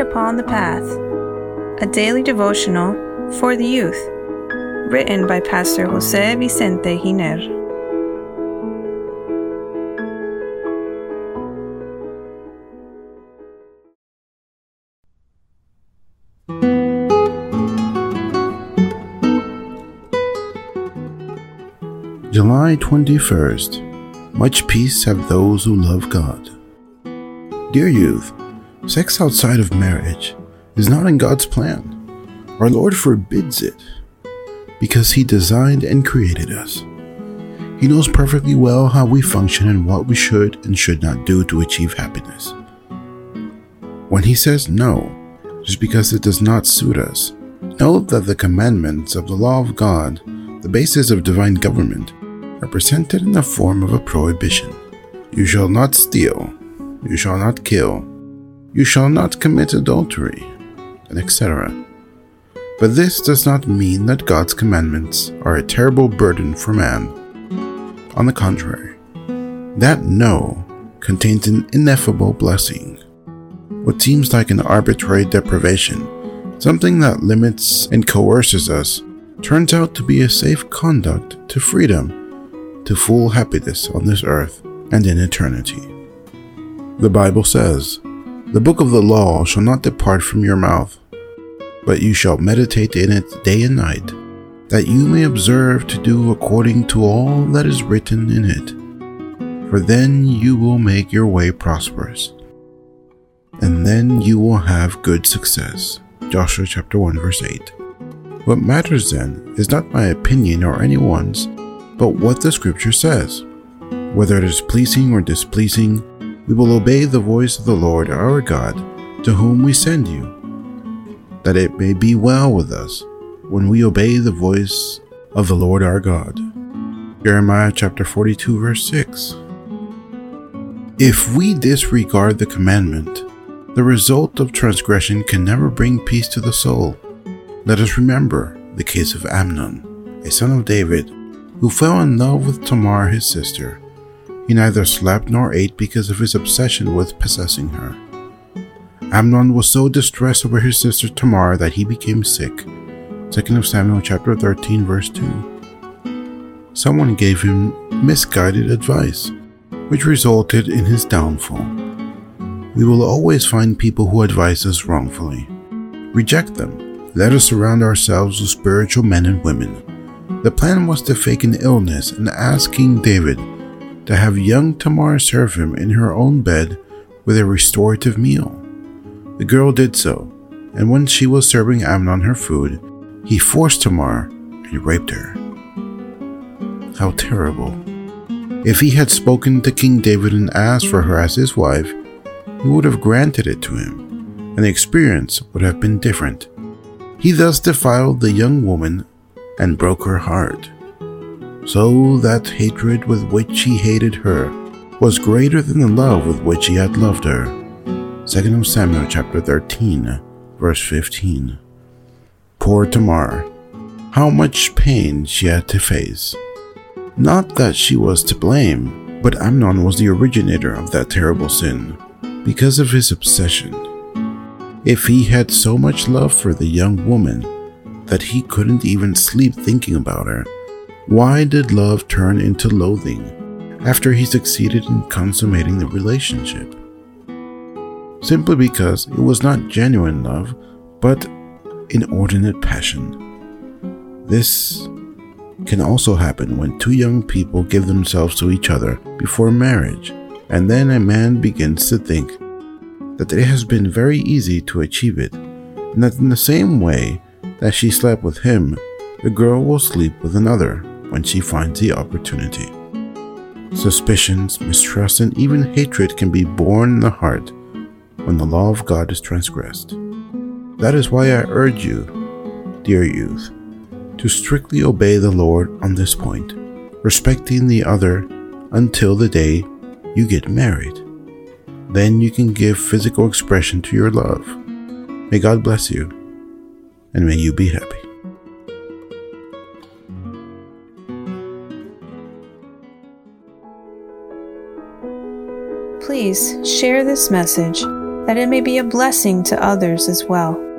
Upon the Path, a daily devotional for the youth, written by Pastor Jose Vicente Giner. July 21st. Much peace have those who love God. Dear youth, sex outside of marriage is not in God's plan. Our Lord forbids it because He designed and created us. He knows perfectly well how we function and what we should and should not do to achieve happiness. When He says no, just because it does not suit us, know that the commandments of the law of God, the basis of divine government, are presented in the form of a prohibition. You shall not steal, you shall not kill, you shall not commit adultery, and etc. But this does not mean that God's commandments are a terrible burden for man. On the contrary, that no contains an ineffable blessing. What seems like an arbitrary deprivation, something that limits and coerces us, turns out to be a safe conduct to freedom to full happiness on this earth and in eternity. The Bible says, The book of the law shall not depart from your mouth, but you shall meditate in it day and night, that you may observe to do according to all that is written in it. For then you will make your way prosperous, and then you will have good success. Joshua chapter 1 verse 8. What matters then is not my opinion or anyone's, but what the scripture says. Whether it is pleasing or displeasing, we will obey the voice of the Lord our God, to whom we send you, that it may be well with us when we obey the voice of the Lord our God. Jeremiah chapter 42, verse 6. If we disregard the commandment, the result of transgression can never bring peace to the soul. Let us remember the case of Amnon, a son of David, who fell in love with Tamar, his sister. He neither slept nor ate because of his obsession with possessing her. Amnon was so distressed over his sister Tamar that he became sick. 2 Samuel chapter 13 verse 2. Someone gave him misguided advice, which resulted in his downfall. We will always find people who advise us wrongfully. Reject them. Let us surround ourselves with spiritual men and women the plan was to fake an illness and ask King David to have young Tamar serve him in her own bed with a restorative meal. The girl did so, and when she was serving Amnon her food, he forced Tamar and raped her. How terrible. If he had spoken to King David and asked for her as his wife, he would have granted it to him, and the experience would have been different. He thus defiled the young woman and broke her heart. So that hatred with which he hated her was greater than the love with which he had loved her. 2 Samuel chapter 13, verse 15. Poor Tamar, how much pain she had to face. Not that she was to blame, but Amnon was the originator of that terrible sin, because of his obsession. If he had so much love for the young woman, that he couldn't even sleep thinking about her. Why did love turn into loathing after he succeeded in consummating the relationship? Simply because it was not genuine love, but inordinate passion. This can also happen when two young people give themselves to each other before marriage, and then a man begins to think that it has been very easy to achieve it, and that in the same way that she slept with him, the girl will sleep with another when she finds the opportunity. Suspicions, mistrust, and even hatred can be born in the heart when the law of God is transgressed. That is why I urge you, dear youth, to strictly obey the Lord on this point, respecting the other until the day you get married. Then you can give physical expression to your love. May God bless you and may you be happy. Please share this message that it may be a blessing to others as well.